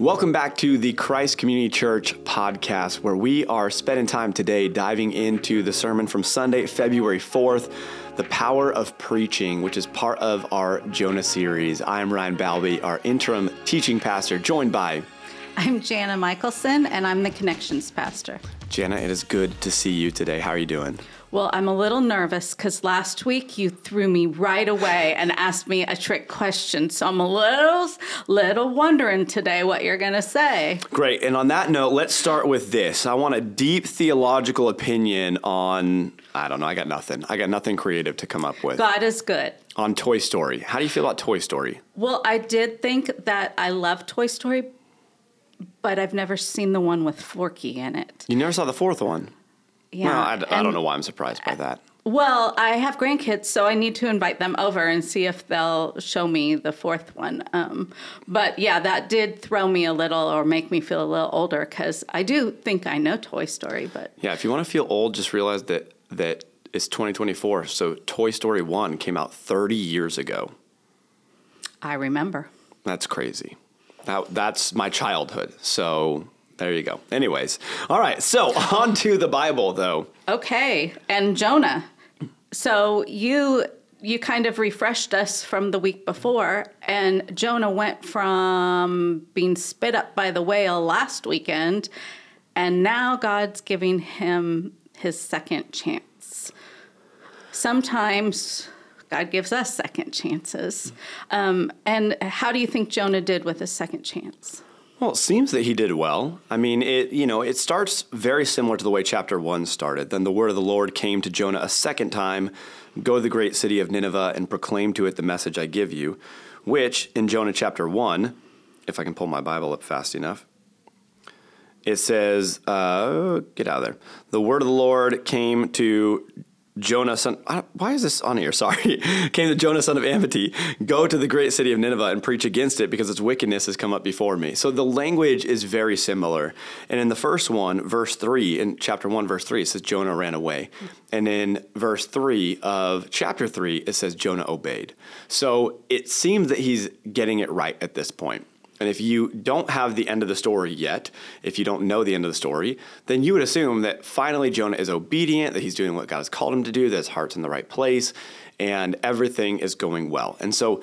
Welcome back to the Christ Community Church podcast, where we are spending time today diving into the sermon from Sunday, February 4th, The Power of Preaching, which is part of our Jonah series. I am Ryan Balbi, our interim teaching pastor, joined by I'm Jana Michaelsen, and I'm the Connections Pastor. Jana. It is good to see you today. How are you doing? Well, I'm a little nervous because last week you threw me right away and asked me a trick question. So I'm a little, little wondering today what you're going to say. Great. And on that note, let's start with this. I want a deep theological opinion on, I don't know, I got nothing. I got nothing creative to come up with. God is good. On Toy Story. How do you feel about Toy Story? Well, I did think that I love Toy Story, but I've never seen the one with Forky in it. You never saw the fourth one. Yeah. Well, I, I don't know why I'm surprised by that. Well, I have grandkids, so I need to invite them over and see if they'll show me the fourth one. Um, but yeah, that did throw me a little or make me feel a little older because I do think I know Toy Story, but Yeah, if you want to feel old, just realize that that it's 2024. So Toy Story 1 came out 30 years ago. I remember. That's crazy. That, that's my childhood. So there you go. Anyways, all right. So on to the Bible, though. Okay, and Jonah. So you you kind of refreshed us from the week before, and Jonah went from being spit up by the whale last weekend, and now God's giving him his second chance. Sometimes God gives us second chances. Um, and how do you think Jonah did with his second chance? Well, it seems that he did well. I mean, it you know, it starts very similar to the way chapter 1 started. Then the word of the Lord came to Jonah a second time, go to the great city of Nineveh and proclaim to it the message I give you, which in Jonah chapter 1, if I can pull my Bible up fast enough, it says, uh, get out of there. The word of the Lord came to Jonah, son. Why is this on here? Sorry. came to Jonah, son of Amittai. Go to the great city of Nineveh and preach against it because its wickedness has come up before me. So the language is very similar. And in the first one, verse 3, in chapter 1, verse 3, it says Jonah ran away. And in verse 3 of chapter 3, it says Jonah obeyed. So it seems that he's getting it right at this point. And if you don't have the end of the story yet, if you don't know the end of the story, then you would assume that finally Jonah is obedient, that he's doing what God has called him to do, that his heart's in the right place, and everything is going well. And so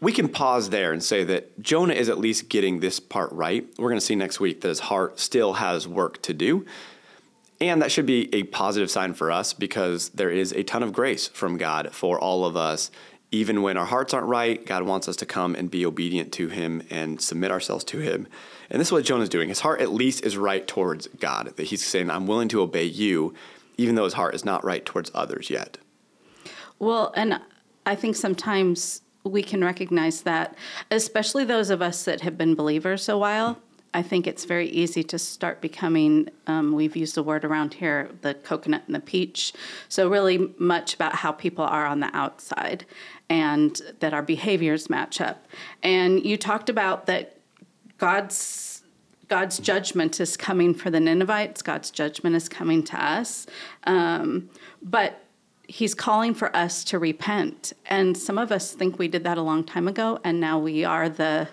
we can pause there and say that Jonah is at least getting this part right. We're going to see next week that his heart still has work to do. And that should be a positive sign for us because there is a ton of grace from God for all of us. Even when our hearts aren't right, God wants us to come and be obedient to Him and submit ourselves to Him. And this is what Jonah's doing. His heart at least is right towards God, that he's saying, I'm willing to obey you, even though his heart is not right towards others yet. Well, and I think sometimes we can recognize that, especially those of us that have been believers a while. I think it's very easy to start becoming, um, we've used the word around here, the coconut and the peach. So, really much about how people are on the outside and that our behaviors match up. And you talked about that God's God's judgment is coming for the Ninevites. God's judgment is coming to us, um, but He's calling for us to repent. And some of us think we did that a long time ago, and now we are the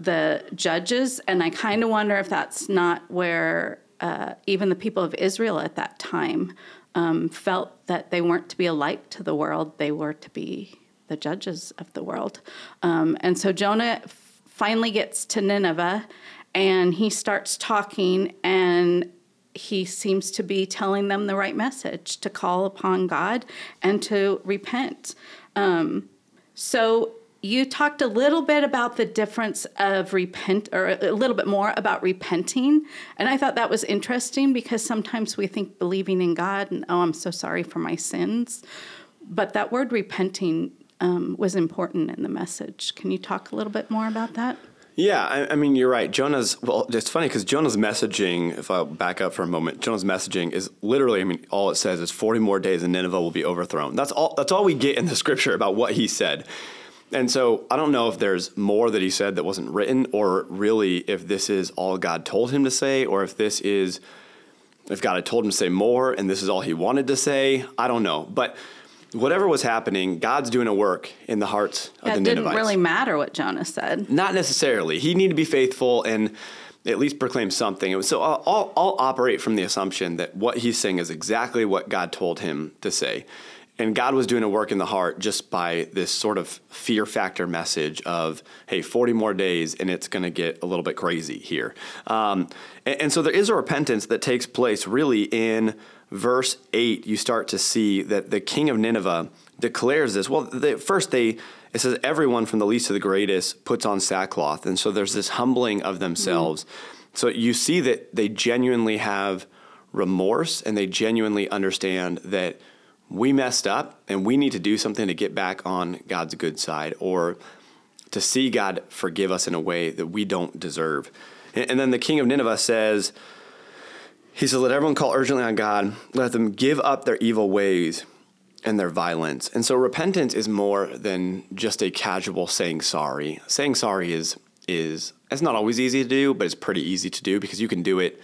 the judges. And I kind of wonder if that's not where uh, even the people of Israel at that time um, felt that they weren't to be a light to the world; they were to be the judges of the world. Um, and so Jonah f- finally gets to Nineveh and he starts talking and he seems to be telling them the right message to call upon God and to repent. Um, so you talked a little bit about the difference of repent or a little bit more about repenting and i thought that was interesting because sometimes we think believing in god and oh i'm so sorry for my sins but that word repenting um, was important in the message can you talk a little bit more about that Yeah, I, I mean, you're right. Jonah's, well, it's funny because Jonah's messaging, if I'll back up for a moment, Jonah's messaging is literally, I mean, all it says is 40 more days and Nineveh will be overthrown. That's all, that's all we get in the scripture about what he said. And so I don't know if there's more that he said that wasn't written or really if this is all God told him to say or if this is, if God had told him to say more and this is all he wanted to say. I don't know. But whatever was happening, God's doing a work in the hearts of Yeah, the it didn't really matter what Jonah said. Not necessarily. He needed to be faithful and at least proclaim something. So I'll, I'll, I'll operate from the assumption that what he's saying is exactly what God told him to say. And God was doing a work in the heart just by this sort of fear factor message of, hey, 40 more days and it's going to get a little bit crazy here. Um, and, and so there is a repentance that takes place really in verse 8. You start to see that the king of Nineveh declares this. Well, they, first they it says everyone from the least to the greatest puts on sackcloth, and so there's this humbling of themselves. So you see that they genuinely have remorse and they genuinely understand that we messed up and we need to do something to get back on God's good side or to see God forgive us in a way that we don't deserve. And, then the king of Nineveh says, he says, Let everyone call urgently on God, let them give up their evil ways and their violence. And so repentance is more than just a casual saying sorry. Saying sorry is is it's not always easy to do, but it's pretty easy to do because you can do it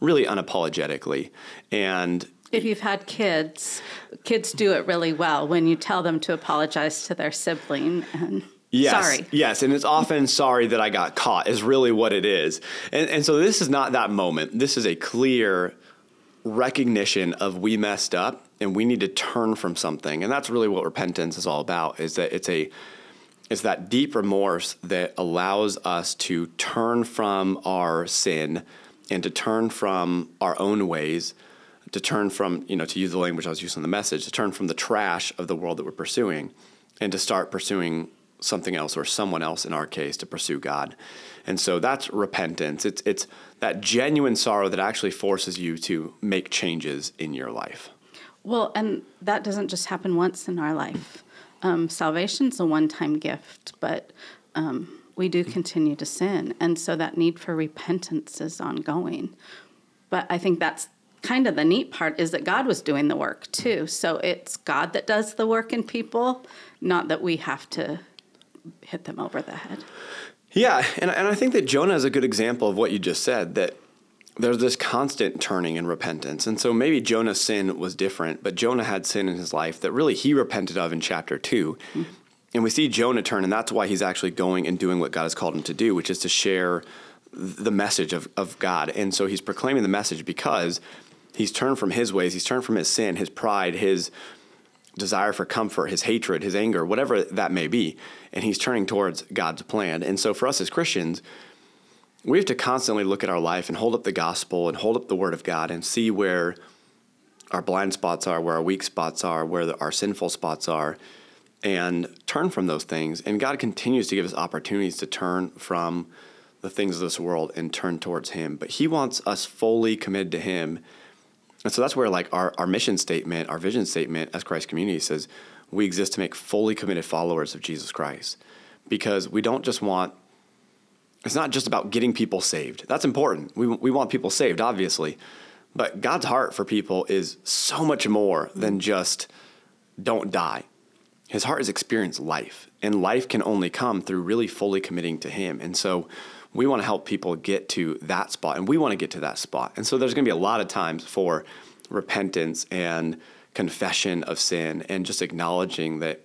really unapologetically. And If you've had kids, kids do it really well when you tell them to apologize to their sibling and Yes, sorry. Yes, and it's often sorry that I got caught is really what it is. And and so this is not that moment. This is a clear recognition of we messed up and we need to turn from something. And that's really what repentance is all about is that it's a it's that deep remorse that allows us to turn from our sin and to turn from our own ways, to turn from, you know, to use the language I was using in the message, to turn from the trash of the world that we're pursuing and to start pursuing something else or someone else in our case to pursue God. And so that's repentance. It's it's that genuine sorrow that actually forces you to make changes in your life. Well, and that doesn't just happen once in our life. Um, salvation's a one-time gift, but um, we do continue to sin, and so that need for repentance is ongoing. But I think that's kind of the neat part is that God was doing the work too. So it's God that does the work in people, not that we have to hit them over the head. Yeah, and, and I think that Jonah is a good example of what you just said that there's this constant turning and repentance. And so maybe Jonah's sin was different, but Jonah had sin in his life that really he repented of in chapter 2. Mm-hmm. And we see Jonah turn, and that's why he's actually going and doing what God has called him to do, which is to share the message of, of God. And so he's proclaiming the message because he's turned from his ways, he's turned from his sin, his pride, his desire for comfort, his hatred, his anger, whatever that may be, and he's turning towards God's plan. And so for us as Christians, we have to constantly look at our life and hold up the gospel and hold up the word of God and see where our blind spots are, where our weak spots are, where our sinful spots are, and turn from those things. And God continues to give us opportunities to turn from the things of this world and turn towards Him. But He wants us fully committed to Him. And so that's where, like, our, our mission statement, our vision statement as Christ Community says, we exist to make fully committed followers of Jesus Christ. Because we don't just want it's not just about getting people saved. That's important. We, we want people saved, obviously. But God's heart for people is so much more than just don't die. His heart is experience life, and life can only come through really fully committing to Him. And so we want to help people get to that spot, and we want to get to that spot. And so there's going to be a lot of times for repentance and confession of sin and just acknowledging that,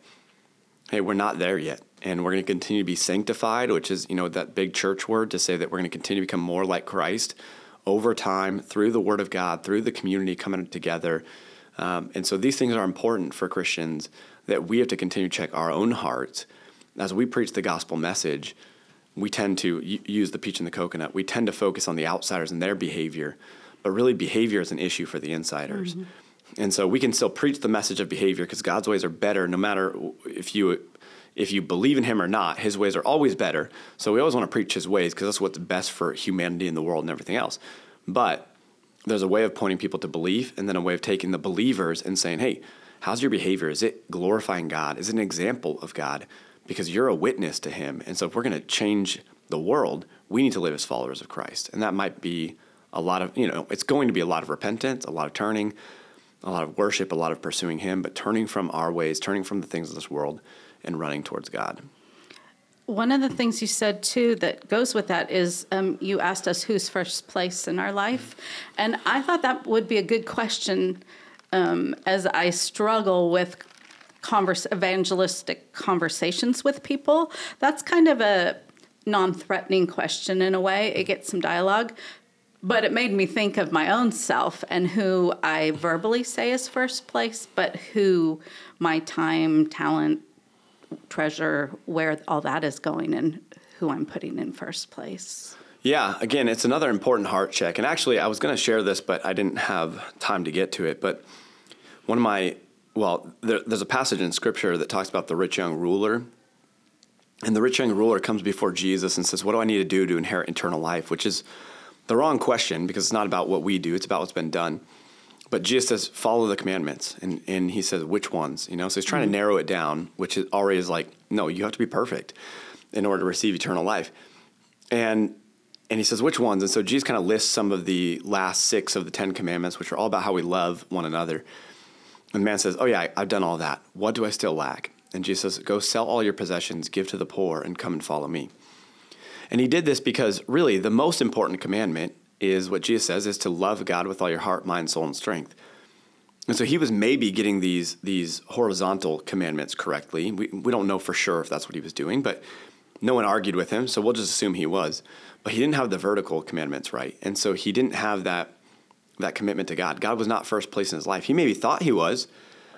hey, we're not there yet and we're going to continue to be sanctified, which is, you know, that big church word to say that we're going to continue to become more like Christ over time through the Word of God, through the community coming together. Um, and so these things are important for Christians that we have to continue to check our own hearts. As we preach the gospel message, we tend to use the peach and the coconut. We tend to focus on the outsiders and their behavior, but really behavior is an issue for the insiders. Mm-hmm. And so we can still preach the message of behavior because God's ways are better no matter if you if you believe in him or not, his ways are always better. So we always want to preach his ways because that's what's best for humanity and the world and everything else. But there's a way of pointing people to belief and then a way of taking the believers and saying, hey, how's your behavior? Is it glorifying God? Is it an example of God? Because you're a witness to him. And so if we're going to change the world, we need to live as followers of Christ. And that might be a lot of, you know, it's going to be a lot of repentance, a lot of turning, a lot of worship, a lot of pursuing him, but turning from our ways, turning from the things of this world and running towards God. One of the things you said too that goes with that is um, you asked us who's first place in our life. And I thought that would be a good question um, as I struggle with converse, evangelistic conversations with people. That's kind of a non threatening question in a way. It gets some dialogue. But it made me think of my own self and who I verbally say is first place, but who my time, talent, treasure, where all that is going, and who I'm putting in first place. Yeah, again, it's another important heart check. And actually, I was going to share this, but I didn't have time to get to it. But one of my, well, there, there's a passage in scripture that talks about the rich young ruler. And the rich young ruler comes before Jesus and says, What do I need to do to inherit eternal life? Which is the wrong question because it's not about what we do, it's about what's been done. But Jesus says, Follow the commandments. And, and he says, Which ones? You know, so he's trying mm-hmm. to narrow it down, which is already is like, No, you have to be perfect in order to receive eternal life. And and he says, which ones? And so Jesus kind of lists some of the last six of the Ten Commandments, which are all about how we love one another. And the man says, Oh, yeah, I've done all that. What do I still lack? And Jesus says, Go sell all your possessions, give to the poor, and come and follow me. And he did this because really the most important commandment is what Jesus says is to love God with all your heart, mind, soul, and strength. And so he was maybe getting these, these horizontal commandments correctly. We, we don't know for sure if that's what he was doing, but no one argued with him, so we'll just assume he was. But he didn't have the vertical commandments right. And so he didn't have that that commitment to God. God was not first place in his life. He maybe thought he was,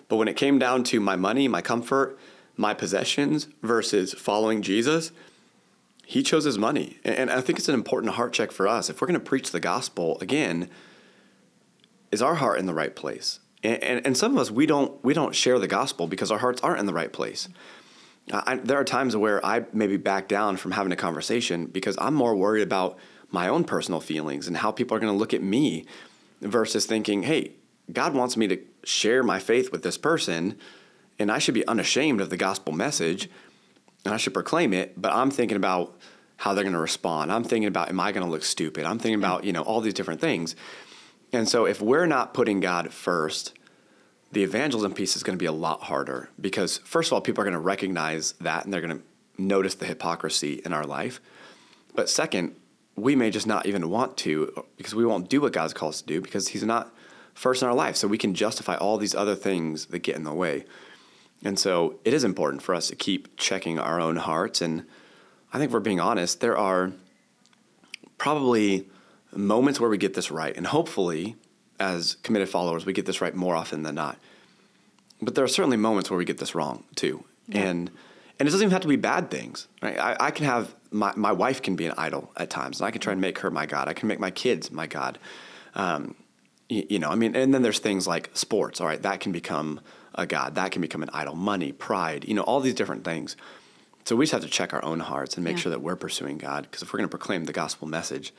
but when it came down to my money, my comfort, my possessions versus following Jesus, he chose his money. And I think it's an important heart check for us. If we're going to preach the gospel again, is our heart in the right place? And, and, and some of us we don't we don't share the gospel because our hearts aren't in the right place. I, there are times where I maybe back down from having a conversation because I'm more worried about my own personal feelings and how people are going to look at me versus thinking, hey, God wants me to share my faith with this person and I should be unashamed of the gospel message and I should proclaim it, but I'm thinking about how they're going to respond. I'm thinking about, am I going to look stupid? I'm thinking about, mm. you know, all these different things. And so if we're not putting God first, the evangelism piece is going to be a lot harder because, first of all, people are going to recognize that and they're going to notice the hypocrisy in our life. But second, we may just not even want to because we won't do what God's called us to do because He's not first in our life. So we can justify all these other things that get in the way. And so it is important for us to keep checking our own hearts. And I think we're being honest, there are probably moments where we get this right. And hopefully, as committed followers, we get this right more often than not. But there are certainly moments where we get this wrong too. Yeah. And and it doesn't even have to be bad things. Right? I, I can have my, my wife can be an idol at times, and I can try and make her my God. I can make my kids my God. Um, you, you know, I mean, and then there's things like sports. All right, that can become a God. That can become an idol. Money, pride. You know, all these different things. So we just have to check our own hearts and make yeah. sure that we're pursuing God. Because if we're going to proclaim the gospel message,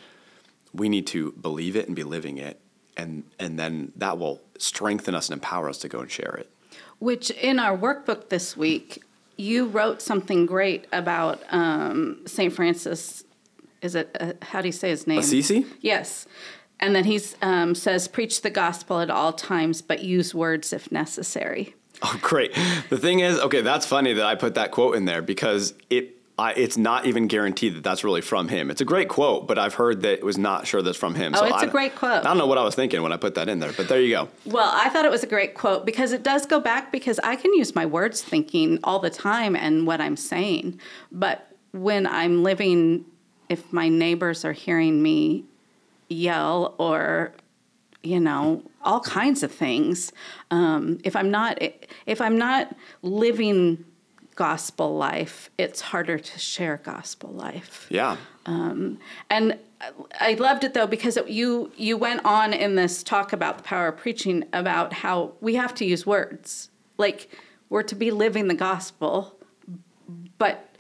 we need to believe it and be living it and and then that will strengthen us and empower us to go and share it. Which in our workbook this week, you wrote something great about um, Saint Francis. Is it uh, how do you say his name? Assisi. Yes, and then he um, says, "Preach the gospel at all times, but use words if necessary." Oh, great! The thing is, okay, that's funny that I put that quote in there because it I, it's not even guaranteed that that's really from him. It's a great quote, but I've heard that it was not sure that's from him. Oh, so it's I, a great quote. I don't know what I was thinking when I put that in there, but there you go. Well, I thought it was a great quote because it does go back because I can use my words thinking all the time and what I'm saying. But when I'm living, if my neighbors are hearing me yell or you know all kinds of things um, if i'm not if i'm not living gospel life, it's harder to share gospel life. Yeah. Um, and I loved it though because it, you you went on in this talk about the power of preaching about how we have to use words like we're to be living the gospel, but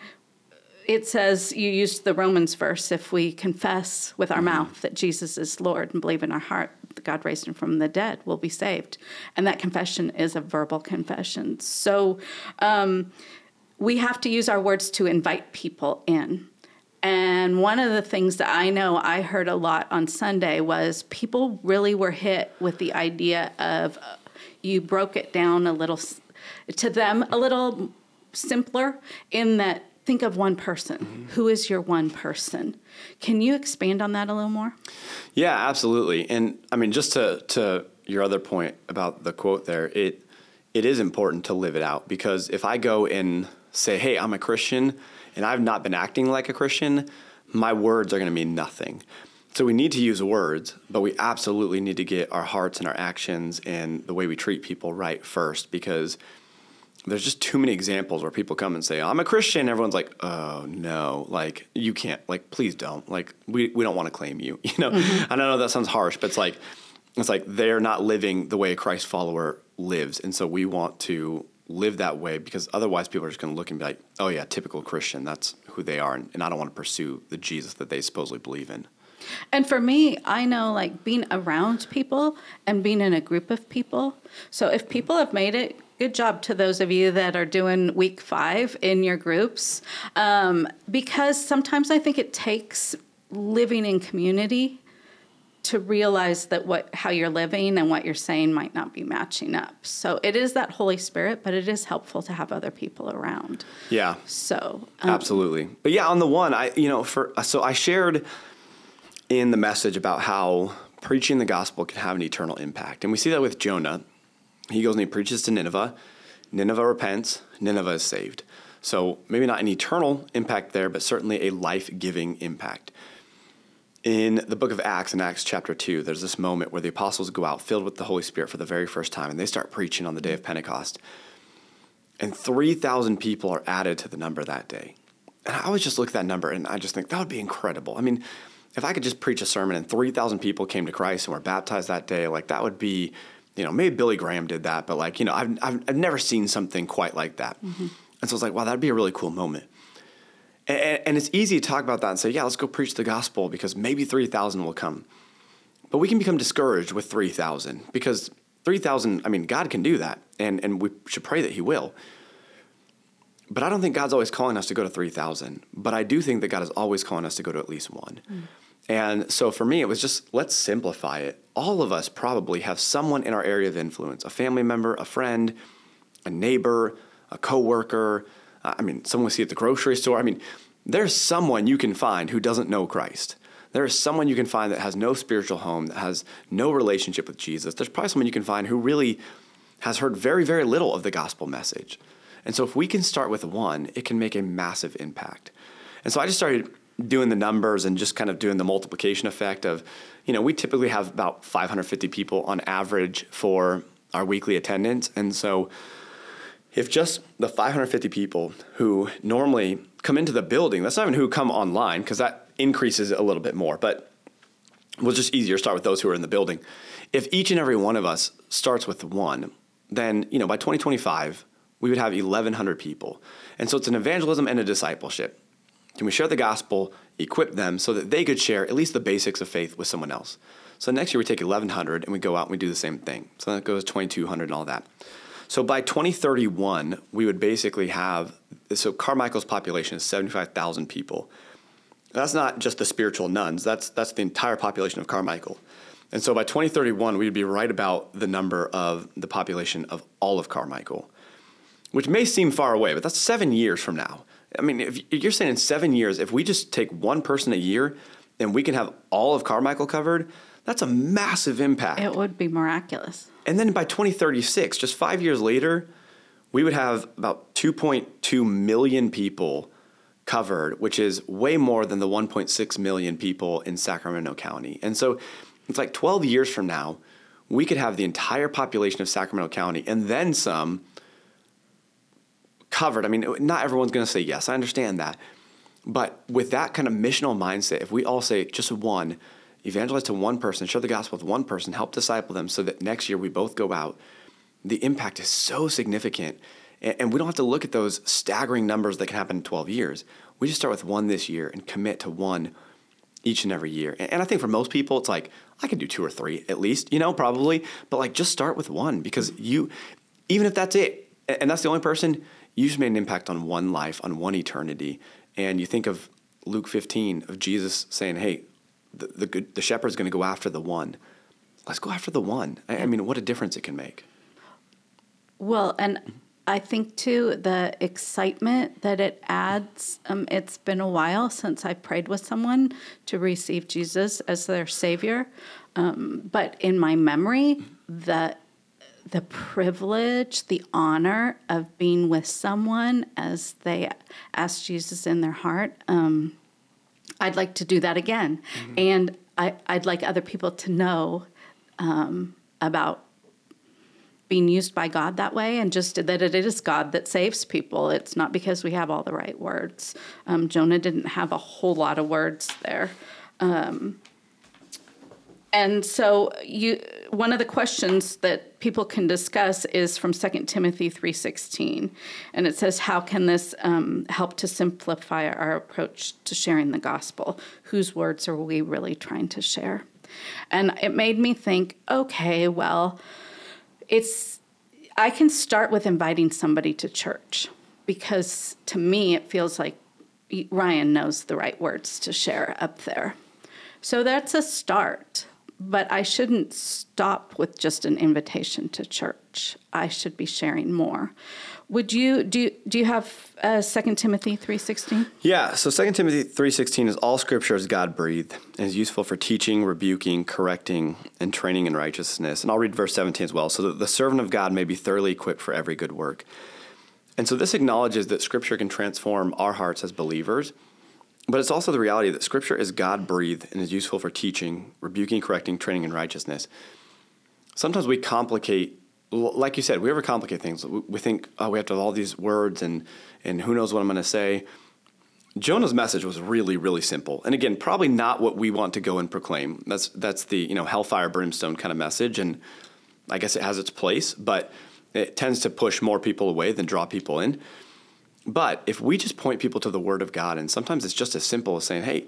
it says you used the Romans verse if we confess with our mm-hmm. mouth that Jesus is Lord and believe in our heart that God raised him from the dead, we'll be saved. And that confession is a verbal confession. So. Um, we have to use our words to invite people in. And one of the things that I know I heard a lot on Sunday was people really were hit with the idea of uh, you broke it down a little to them a little simpler in that think of one person. Mm-hmm. Who is your one person? Can you expand on that a little more? Yeah, absolutely. And I mean just to to your other point about the quote there, it it is important to live it out because if I go and say, hey, I'm a Christian and I've not been acting like a Christian, my words are going to mean nothing. So we need to use words, but we absolutely need to get our hearts and our actions and the way we treat people right first because there's just too many examples where people come and say, I'm a Christian. Everyone's like, oh no, like you can't, like, please don't. Like, we, we don't want to claim you. You know, mm-hmm. I don't know that sounds harsh, but it's like, it's like they're not living the way a Christ follower lives. And so we want to live that way because otherwise people are just going to look and be like, oh yeah, typical Christian. That's who they are. And, and I don't want to pursue the Jesus that they supposedly believe in. And for me, I know like being around people and being in a group of people. So if people have made it, good job to those of you that are doing week five in your groups. Um, because sometimes I think it takes living in community to realize that what how you're living and what you're saying might not be matching up. So it is that Holy Spirit, but it is helpful to have other people around. Yeah. So um, absolutely. But yeah, on the one, I you know for so I shared in the message about how preaching the gospel can have an eternal impact, and we see that with Jonah. He goes and he preaches to Nineveh. Nineveh repents. Nineveh is saved. So maybe not an eternal impact there, but certainly a life giving impact in the book of Acts, in Acts chapter 2, there's this moment where the apostles go out filled with the Holy Spirit for the very first time and they start preaching on the day of Pentecost. And 3,000 people are added to the number that day. And I always just look at that number and I just think that would be incredible. I mean, if I could just preach a sermon and 3,000 people came to Christ and were baptized that day, like that would be, you know, maybe Billy Graham did that, but like, you know, I've, I've, I've never seen something quite like that. Mm-hmm. And so I was like, wow, that'd be a really cool moment. And, and it's easy to talk about that and say, yeah, let's go preach the gospel because maybe 3,000 will come. But we can become discouraged with 3,000 because 3,000, I mean, God can do that, and, and we should pray that He will. But I don't think God's always calling us to go to 3,000. But I do think that God is always calling us to go to at least one. Mm. And so for me, it was just let's simplify it. All of us probably have someone in our area of influence a family member, a friend, a neighbor, a coworker, I mean, someone we see at the grocery store. I mean, there's someone you can find who doesn't know Christ. There is someone you can find that has no spiritual home, that has no relationship with Jesus. There's probably someone you can find who really has heard very, very little of the gospel message. And so if we can start with one, it can make a massive impact. And so I just started doing the numbers and just kind of doing the multiplication effect of, you know, we typically have about 550 people on average for our weekly attendance. And so if just the 550 people who normally come into the building, that's not even who come online because that increases a little bit more, but we'll just easier to start with those who are in the building. If each and every one of us starts with one, then you know by 2025 we would have 1,100 people, and so it's an evangelism and a discipleship. Can we share the gospel, equip them so that they could share at least the basics of faith with someone else? So next year we take 1,100 and we go out and we do the same thing. So that goes 2,200 and all that. So by 2031, we would basically have so Carmichael's population is 75,000 people. That's not just the spiritual nones. That's that's the entire population of Carmichael. And so by 2031, we'd be right about the number of the population of all of Carmichael, which may seem far away, but that's seven years from now. I mean, if you're saying in seven years, if we just take one person a year and we can have all of Carmichael covered, that's a massive impact. It would be miraculous. And then by 2036, just five years later, we would have about 2.2 million people covered, which is way more than the 1.6 million people in Sacramento County. And so it's like 12 years from now, we could have the entire population of Sacramento County and then some covered. I mean, not everyone's going to say yes, I understand that. But with that kind of missional mindset, if we all say just one, evangelize to one person, share the gospel with one person, help disciple them so that next year we both go out, the impact is so significant. And we don't have to look at those staggering numbers that can happen in 12 years. We just start with one this year and commit to one each and every year. And I think for most people, it's like, I can do two or three at least, you know, probably. But like, just start with one because you, even if that's it, and that's the only person, you just made an impact on one life, on one eternity. And you think of Luke 15, of Jesus saying, hey, the the, the shepherd's going to go after the one. Let's go after the one. I, I mean, what a difference it can make. Well, and I think too the excitement that it adds. Um, it's been a while since I prayed with someone to receive Jesus as their Savior, um, but in my memory, that the privilege, the honor of being with someone as they ask Jesus in their heart. Um, I'd like to do that again. Mm-hmm. And I, would like other people to know um, about being used by God that way and just that it is God that saves people. It's not because we have all the right words. Um, Jonah didn't have a whole lot of words there. Um, and so you one of the questions that people can discuss is from 2 timothy 3.16 and it says how can this um, help to simplify our approach to sharing the gospel? Whose words are we really trying to share? And it made me think okay well it's i can start with inviting somebody to church because to me it feels like ryan knows the right words to share up there. So that's a start but I shouldn't stop with just an invitation to church. I should be sharing more. Would you do? Do you have uh, Second Timothy three sixteen? Yeah. So Second Timothy three sixteen is all Scripture is God breathed and is useful for teaching, rebuking, correcting, and training in righteousness. And I'll read verse seventeen as well. So that the servant of God may be thoroughly equipped for every good work. And so this acknowledges that Scripture can transform our hearts as believers but it's also the reality that Scripture is God breathed and is useful for teaching, rebuking, correcting, training in righteousness. Sometimes we complicate, like you said, we overcomplicate things. We think, oh, we have to have all these words and, and who knows what I'm going to say. Jonah's message was really, really simple. And again, probably not what we want to go and proclaim. That's, that's the you know hellfire, brimstone kind of message. And I guess it has its place, but it tends to push more people away than draw people in. But if we just point people to the Word of God, and sometimes it's just as simple as saying, hey,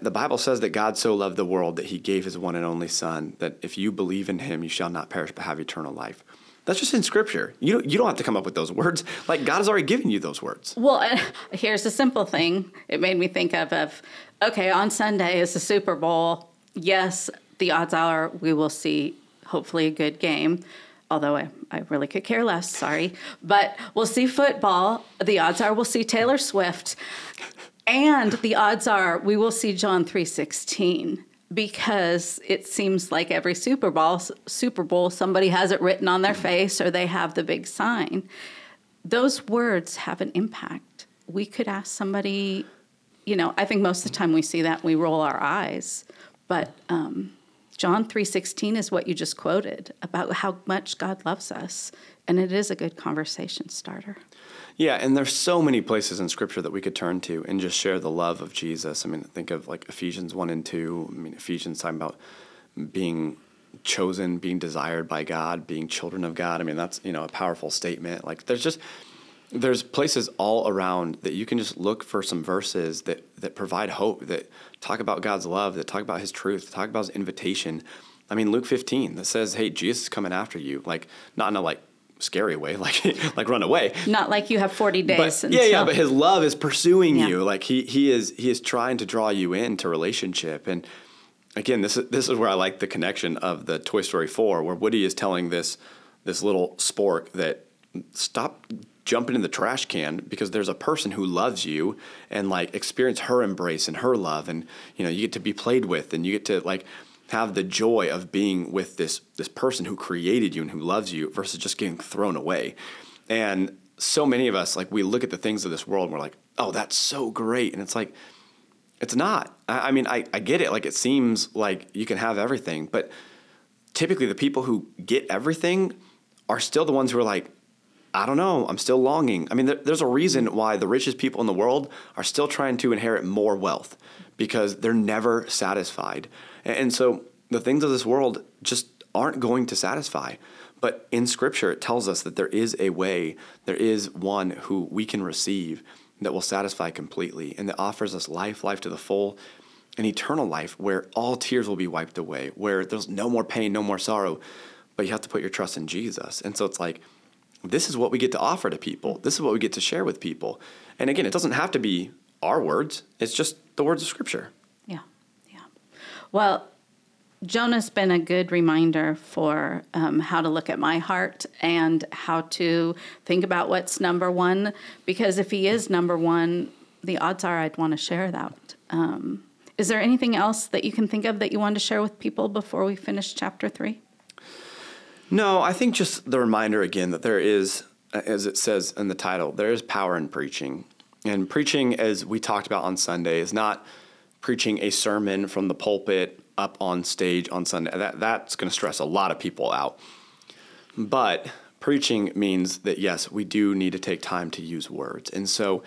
the Bible says that God so loved the world that he gave his one and only Son, that if you believe in him, you shall not perish but have eternal life. That's just in Scripture. You don't, you don't have to come up with those words. Like God has already given you those words. Well, uh, here's a simple thing. It made me think of, of okay, on Sunday is the Super Bowl. Yes, the odds are we will see hopefully a good game although I, I really could care less, sorry. But we'll see football. The odds are we'll see Taylor Swift. And the odds are we will see John 3:16 because it seems like every Super Bowl Super Bowl somebody has it written on their face or they have the big sign. Those words have an impact. We could ask somebody, you know, I think most of the time we see that we roll our eyes, but um, John 3:16 is what you just quoted about how much God loves us, and it is a good conversation starter. Yeah, and there's so many places in scripture that we could turn to and just share the love of Jesus. I mean, think of like Ephesians 1 and 2. I mean, Ephesians talking about being chosen, being desired by God, being children of God. I mean, that's, you know, a powerful statement. Like there's just there's places all around that you can just look for some verses that that provide hope that talk about God's love that talk about his truth talk about his invitation. I mean Luke 15 that says hey Jesus is coming after you like not in a like scary way like like run away. Not like you have 40 days but, until... yeah yeah but his love is pursuing yeah. you. Like he he is he is trying to draw you into relationship. And again this is this is where I like the connection of the Toy Story 4 where Woody is telling this this little spork that stop jumping in the trash can because there's a person who loves you and like experience her embrace and her love and you know you get to be played with and you get to like have the joy of being with this this person who created you and who loves you versus just getting thrown away. And so many of us like we look at the things of this world and we're like oh that's so great. And it's like it's not. I, I mean I, I get it. Like it seems like you can have everything but typically the people who get everything are still the ones who are like I don't know. I'm still longing. I mean, there, there's a reason why the richest people in the world are still trying to inherit more wealth because they're never satisfied. And, and so the things of this world just aren't going to satisfy. But in Scripture, it tells us that there is a way, there is one who we can receive that will satisfy completely and that offers us life, life to the full, an eternal life where all tears will be wiped away, where there's no more pain, no more sorrow. But you have to put your trust in Jesus. And so it's like, this is what we get to offer to people. This is what we get to share with people. And again, it doesn't have to be our words, it's just the words of Scripture. Yeah, yeah. Well, Jonah's been a good reminder for um, how to look at my heart and how to think about what's number one. Because if he is number one, the odds are I'd want to share that. Um, is there anything else that you can think of that you want to share with people before we finish chapter three? No, I think just the reminder again that there is, as it says in the title, there is power in preaching. And preaching, as we talked about on Sunday, is not preaching a sermon from the pulpit up on stage on Sunday. That, that's going to stress a lot of people out. But preaching means that, yes, we do need to take time to use words. And so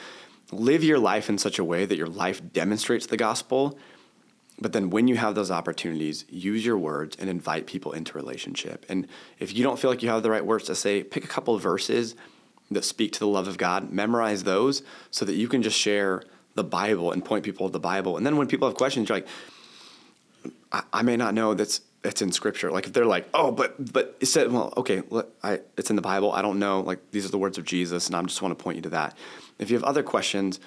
live your life in such a way that your life demonstrates the gospel. But then when you have those opportunities, use your words and invite people into relationship. And if you don't feel like you have the right words to say, pick a couple of verses that speak to the love of God, memorize those so that you can just share the Bible and point people to the Bible. And then when people have questions, you're like, I, I may not know that's it's in Scripture. Like if they're like, oh, but but it said, well, okay, I, it's in the Bible. I don't know. Like these are the words of Jesus, and I just want to point you to that. If you have other questions,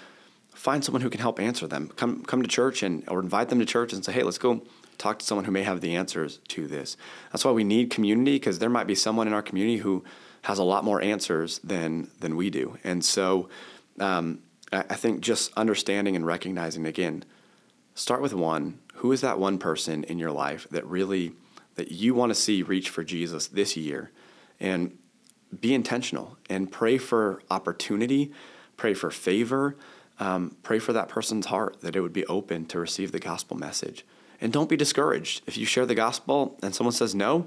find someone who can help answer them. Come come to church and or invite them to church and say, hey, let's go talk to someone who may have the answers to this. That's why we need community because there might be someone in our community who has a lot more answers than than we do, and so. Um, I think just understanding and recognizing again, start with one. Who is that one person in your life that really that you want to see reach for Jesus this year? And be intentional and pray for opportunity, pray for favor, um, pray for that person's heart that it would be open to receive the gospel message. And don't be discouraged. If you share the gospel and someone says no,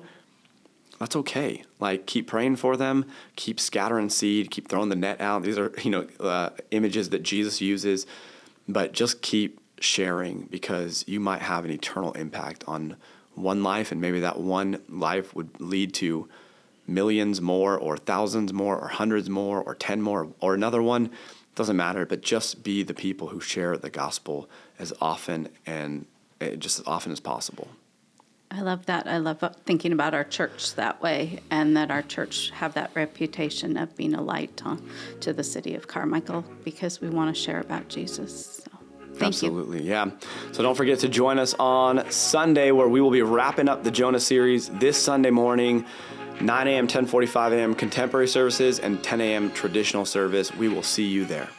that's okay. Like keep praying for them, keep scattering seed, keep throwing the net out. These are you know uh, images that Jesus uses, but just keep sharing because you might have an eternal impact on one life, and maybe that one life would lead to millions more, or thousands more, or hundreds more, or ten more, or another one. Doesn't matter, but just be the people who share the gospel as often and eh, just as often as possible. I love that. I love thinking about our church that way, and that our church have that reputation of being a light to, to the city of Carmichael because we want to share about Jesus. So, thank Absolutely, you. yeah. So don't forget to join us on Sunday, where we will be wrapping up the Jonah series this Sunday morning. 9 a.m., 10:45 a.m. contemporary services and 10 a.m. traditional service. We will see you there.